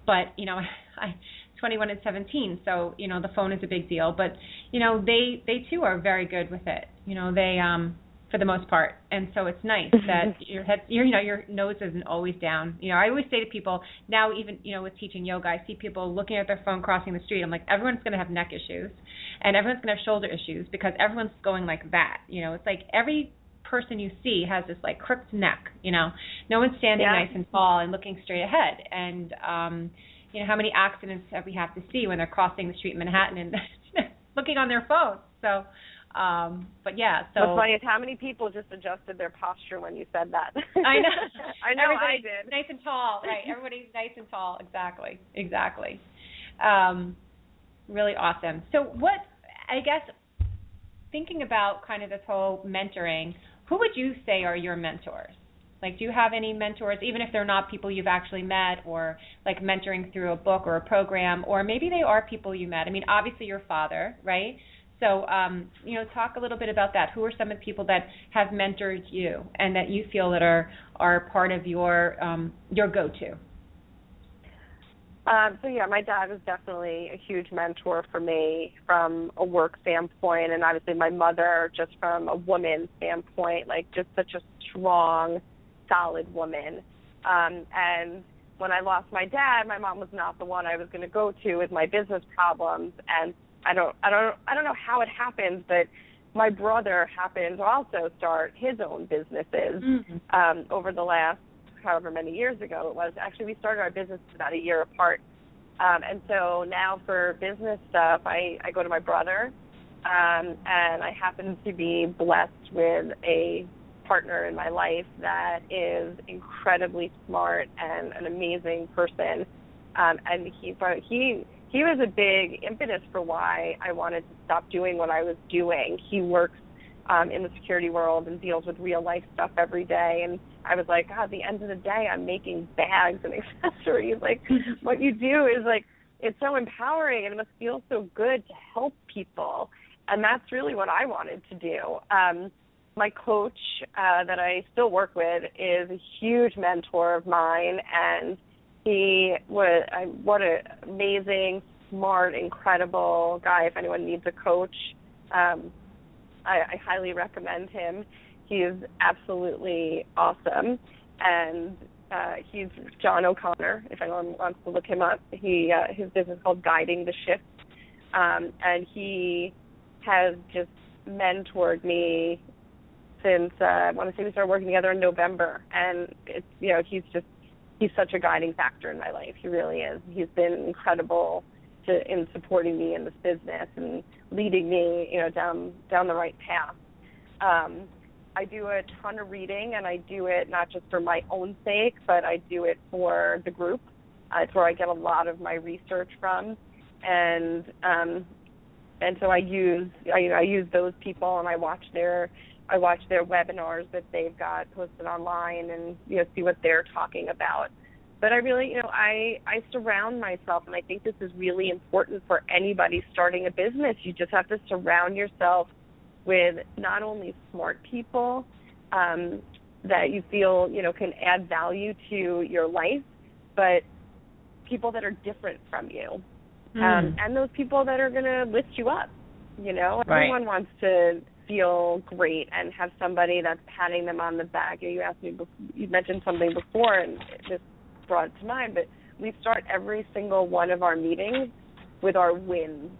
but you know, I 21 and 17, so you know the phone is a big deal. But you know, they they too are very good with it. You know, they um for the most part, and so it's nice that your head, your you know, your nose isn't always down. You know, I always say to people now, even you know, with teaching yoga, I see people looking at their phone crossing the street. I'm like, everyone's going to have neck issues, and everyone's going to have shoulder issues because everyone's going like that. You know, it's like every person you see has this like crooked neck you know no one's standing Yeah. nice and tall and looking straight ahead and um you know how many accidents have we have to see when they're crossing the street in manhattan and looking on their phone? so Um, but yeah, so what's funny is how many people just adjusted their posture when you said that. I know. I know I Everybody's did. Nice and tall, right? Everybody's nice and tall. Exactly. Exactly. Um, really awesome. So what I guess thinking about kind of this whole mentoring, who would you say are your mentors? Like, do you have any mentors, even if they're not people you've actually met, or like mentoring through a book or a program, or maybe they are people you met? I mean, obviously your father, right? So, um, you know, talk a little bit about that. Who are some of the people that have mentored you and that you feel that are are part of your um, your go-to? Um, so yeah, my dad was definitely a huge mentor for me from a work standpoint, and obviously my mother just from a woman standpoint, like just such a strong, solid woman. Um, and when I lost my dad, my mom was not the one I was going to go to with my business problems, and I don't, I don't, I don't know how it happens, but my brother happened to also start his own businesses Mm-hmm. um, over the last however many years ago it was. Actually, we started our business about a year apart. Um, and so now for business stuff, I, I go to my brother, um, and I happen to be blessed with a partner in my life that is incredibly smart and an amazing person. Um, and he he he was a big impetus for why I wanted to stop doing what I was doing. He works um, in the security world and deals with real life stuff every day. And I was like, God, at the end of the day, I'm making bags and accessories. Like, what you do is like, it's so empowering and it must feel so good to help people. And that's really what I wanted to do. Um, my coach uh, that I still work with is a huge mentor of mine, and he was I, what an amazing, smart, incredible guy. If anyone needs a coach, um, I, I highly recommend him. He's absolutely awesome, and uh, he's John O'Connor. If anyone wants to look him up, he uh, his business is called Guiding the Shift, um, and he has just mentored me since uh, I want to say we started working together in November, and it's you know he's just he's such a guiding factor in my life. He really is. He's been incredible to in supporting me in this business and leading me, you know, down down the right path. Um, I do a ton of reading, and I do it not just for my own sake, but I do it for the group. Uh, it's where I get a lot of my research from, and um, and so I use I, I use those people, and I watch their I watch their webinars that they've got posted online, and you know see what they're talking about but I really, you know, I I surround myself, and I think this is really important for anybody starting a business. You just have to surround yourself with not only smart people um, that you feel you know can add value to your life, but people that are different from you, Mm. um, and those people that are going to lift you up. You know, Right. everyone wants to feel great and have somebody that's patting them on the back. You asked me, you mentioned something before, and this brought it to mind. But we start every single one of our meetings with our wins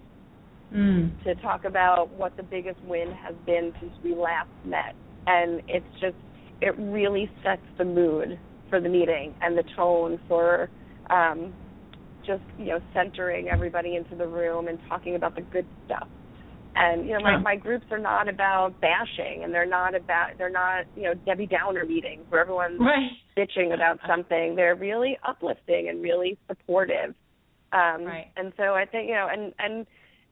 Mm. to talk about what the biggest win has been since we last met. And it's just, it really sets the mood for the meeting and the tone for um, just, you know, centering everybody into the room and talking about the good stuff. And you know, my my groups are not about bashing, and they're not about they're not you know Debbie Downer meetings where everyone's Right. bitching about something. They're really uplifting and really supportive. Um, Right. And so I think you know, and and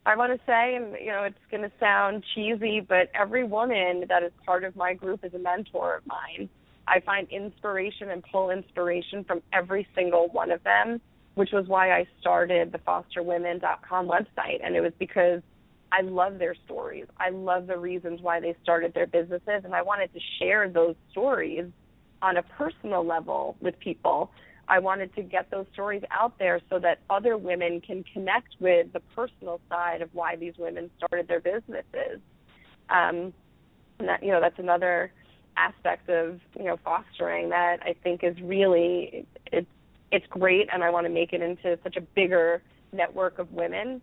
I want to say, and you know, it's going to sound cheesy, but every woman that is part of my group is a mentor of mine. I find inspiration and pull inspiration from every single one of them, which was why I started the fosterwomen.com website, and it was because I love their stories. I love the reasons why they started their businesses, and I wanted to share those stories on a personal level with people. I wanted to get those stories out there so that other women can connect with the personal side of why these women started their businesses. Um, and that you know that's another aspect of you know fostering that I think is really it's it's great, and I want to make it into such a bigger network of women.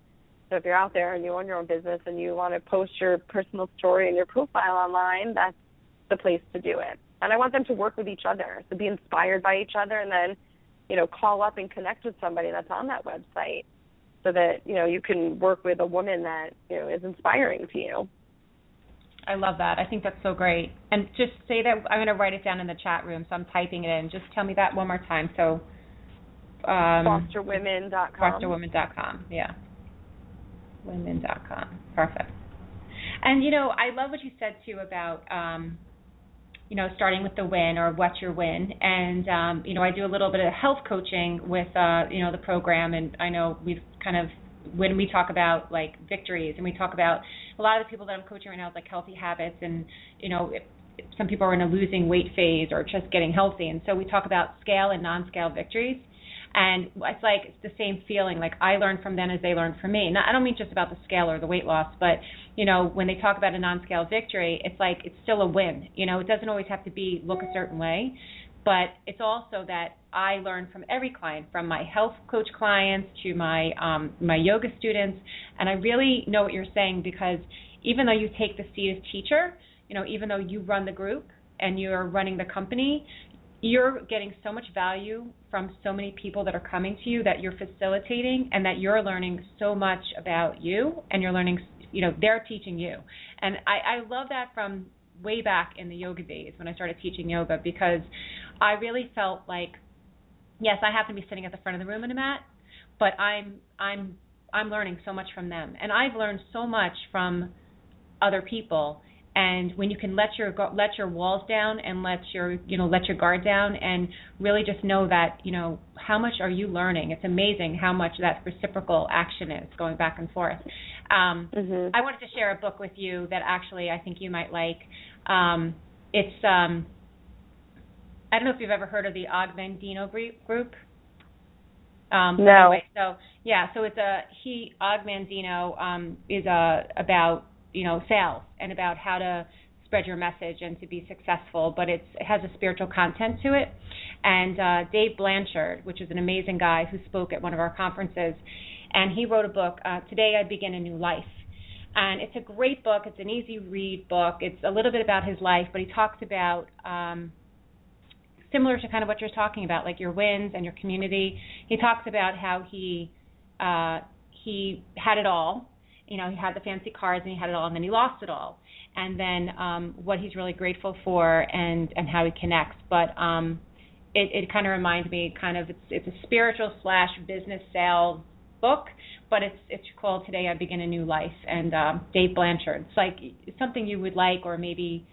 So if you're out there and you own your own business and you want to post your personal story and your profile online, that's the place to do it. And I want them to work with each other, to be inspired by each other, and then, you know, call up and connect with somebody that's on that website, so that you know you can work with a woman that you know is inspiring to you. I love that. I think that's so great. And just say that I'm going to write it down in the chat room, so I'm typing it in. Just tell me that one more time. So um, fosterwomen.com. Fosterwomen.com. Yeah. Women.com. Perfect. And you know, I love what you said too about um, you know, starting with the win or what's your win. And um, you know, I do a little bit of health coaching with uh, you know, the program and I know we've kind of when we talk about like victories and we talk about a lot of the people that I'm coaching right now is like healthy habits and you know if some people are in a losing weight phase or just getting healthy and so we talk about scale and non-scale victories and it's like it's the same feeling like I learn from them as they learn from me. Now I don't mean just about the scale or the weight loss, but you know when they talk about a non-scale victory, it's like it's still a win. You know it doesn't always have to be look a certain way, but it's also that I learn from every client, from my health coach clients to my um, my yoga students, and I really know what you're saying because even though you take the seat as teacher, you know even though you run the group and you're running the company, you're getting so much value from so many people that are coming to you that you're facilitating and that you're learning so much about you and you're learning you know they're teaching you. And i i love that from way back in the yoga days when i started teaching yoga because i really felt like yes i happen to be sitting at the front of the room in a mat but i'm i'm i'm learning so much from them. And i've learned so much from other people and when you can let your let your walls down and let your you know let your guard down and really just know that you know how much are you learning it's amazing how much that reciprocal action is going back and forth um, mm-hmm. i wanted to share a book with you that actually i think you might like um, it's um, i don't know if you've ever heard of the Og Mandino group um, no. Anyway, so yeah, so it's a he Og Mandino um, is a about you know sales and about how to spread your message and to be successful but it has a spiritual content to it. And uh, dave blanchard which is an amazing guy who spoke at one of our conferences and he wrote a book uh, today i begin a new life. And it's a great book. It's an easy read book. It's a little bit about his life but he talks about um, similar to kind of what you're talking about like your wins and your community. He talks about how he uh, he had it all you know, he had the fancy cars and he had it all, and then he lost it all. And then um, what he's really grateful for and and how he connects. But um, it it kind of reminds me, kind of it's it's a spiritual slash business sales book, but it's it's called Today I Begin a New Life. And um, Dave Blanchard. It's like it's something you would like, or maybe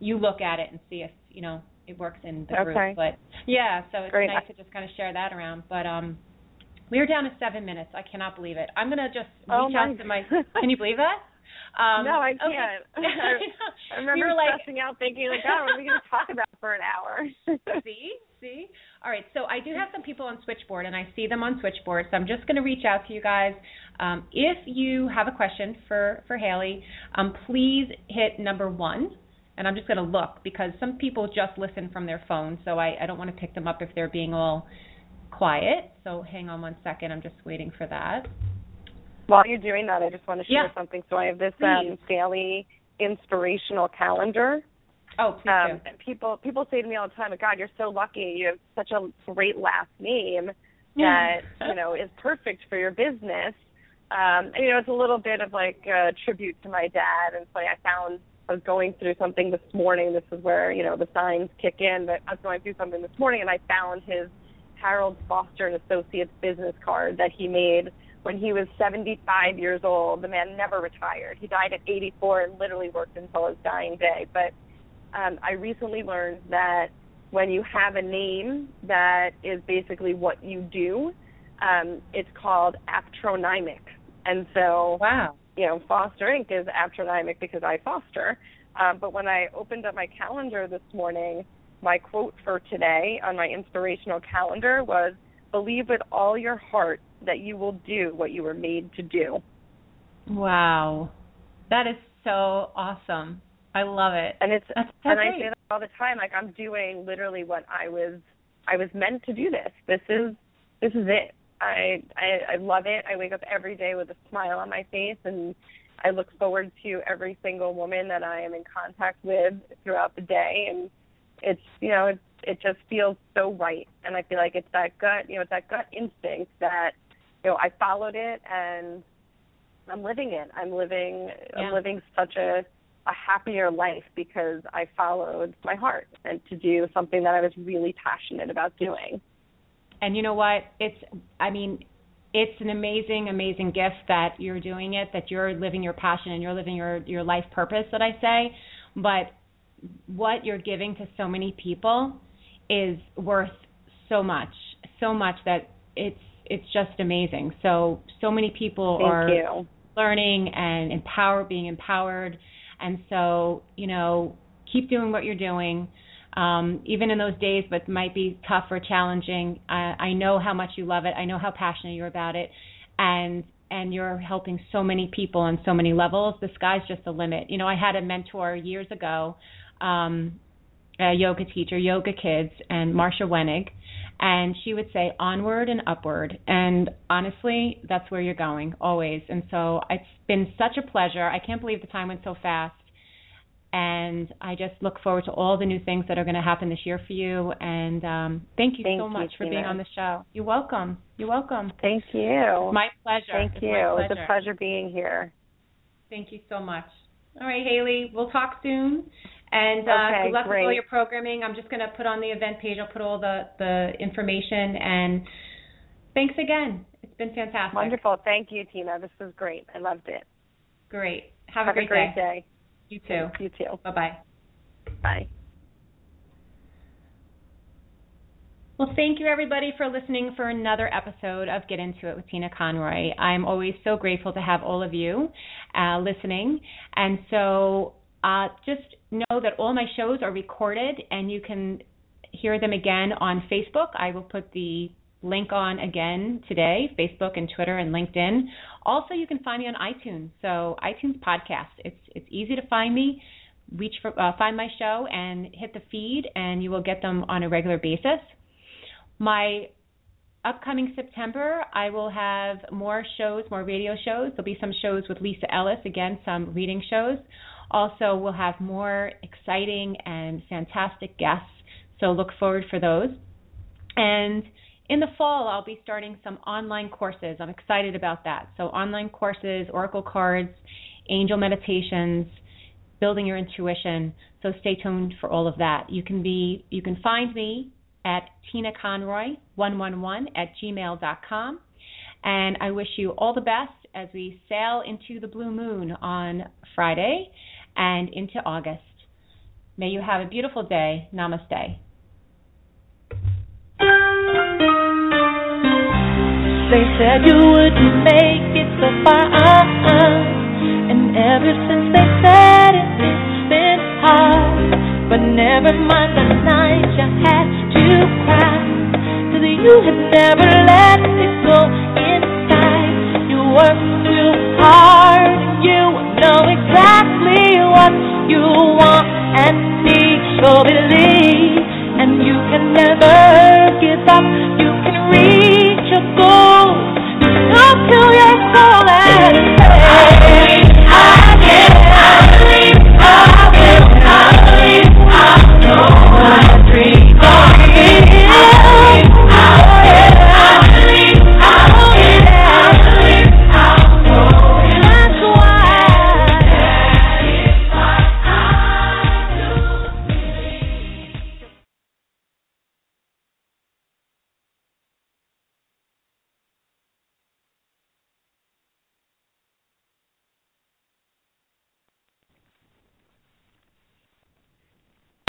you look at it and see if you know it works in the okay. group. But yeah, so it's Great. nice to just kind of share that around. But um, we are down to seven minutes. I cannot believe it. I'm gonna just oh reach my. out to my. Can you believe that? Um, no, I can't. I, I remember we like, stressing out, thinking like, God, what are we going to talk about for an hour? see, see. All right, so I do have some people on Switchboard, and I see them on Switchboard. So I'm just going to reach out to you guys. Um, if you have a question for for Hayley, um, please hit number one. And I'm just going to look because some people just listen from their phone, so I, I don't want to pick them up if they're being all quiet. So hang on one second. I'm just waiting for that. While you're doing that, I just want to share Yeah. something. So I have this um, daily inspirational calendar. Oh, please Um, do. and people people say to me all the time, "God, you're so lucky. You have such a great last name that you know is perfect for your business." Um, and, you know, it's a little bit of like a tribute to my dad. And so I found I was going through something this morning. This is where you know the signs kick in. But I was going through something this morning, and I found his Harold Foster and Associates business card that he made when he was 75 years old. The man never retired. He died at 84 and literally worked until his dying day. But um, I recently learned that when you have a name that is basically what you do, um, it's called aptronymic. And so, Wow. you know, Foster Inc. is aptronymic because I foster. Um, but when I opened up my calendar this morning, my quote for today on my inspirational calendar was believe with all your heart that you will do what you were made to do. Wow. That is so awesome. I love it. And it's That's so and I say that all the time like I'm doing literally what I was I was meant to do this. This is this is it. I I I love it. I wake up every day with a smile on my face and I look forward to every single woman that I am in contact with throughout the day and it's you know it it just feels so right and I feel like it's that gut you know it's that gut instinct that you know I followed it and I'm living it I'm living Yeah. I'm living such a a happier life because I followed my heart and to do something that I was really passionate about doing. And you know what? It's I mean, it's an amazing, amazing gift that you're doing it, that you're living your passion and you're living your your life purpose that I say. But what you're giving to so many people is worth so much, so much that it's it's just amazing. So so many people Thank are you. learning and empower being empowered. And so you know keep doing what you're doing. Um, even in those days but might be tough or challenging I, I know how much you love it. I know how passionate you're about it. And and you're helping so many people on so many levels. The sky's just the limit. You know i had a mentor years ago um, a yoga teacher yoga kids and marsha wenig and she would say onward and upward. And honestly that's where you're going always. And so it's been such a pleasure. I can't believe the time went so fast. And i just look forward to all the new things that are going to happen this year for you. And um thank you thank so you, much for Tina. being on the show. You're welcome. You're welcome. Thank you. My pleasure. Thank it's you. My it's a pleasure being here. Thank you so much. All right hayley we'll talk soon and uh, okay, good luck great. with all your programming. I'm just going to put on the event page. I'll put all the the information. And thanks again. It's been fantastic. Wonderful. Thank you, Tina. This was great. I loved it. Great. Have, Have a great, great day. day. You too. You too. Bye bye. Bye. Well, thank you everybody for listening for another episode of Get Into It with Tina Conroy. I'm always so grateful to have all of you uh, listening. And so uh, just know that all my shows are recorded and you can hear them again on Facebook. I will put the link on again today, Facebook and Twitter and LinkedIn. Also, you can find me on iTunes. So iTunes podcast. It's it's easy to find me. Reach for uh, find my show and hit the feed, and you will get them on a regular basis. My upcoming September, I will have more shows, more radio shows. There'll be some shows with Lisa Ellis, again, some reading shows. Also, we'll have more exciting and fantastic guests, so look forward for those. And in the fall, I'll be starting some online courses. I'm excited about that. So, online courses, oracle cards, angel meditations, building your intuition. So, stay tuned for all of that. You can be you can find me at Tina Conroy 111 at gmail.com. And I wish you all the best as we sail into the blue moon on Friday and into August. May you have a beautiful day. Namaste. They said you wouldn't make it so far, uh-uh. and ever since they said it, it's been hard. But never mind the night you had to cry, cause you had never let it go inside. You worked too hard, you know exactly what you want and need, so believe, and you can never give up. You can reach your goals. Talk to your soul.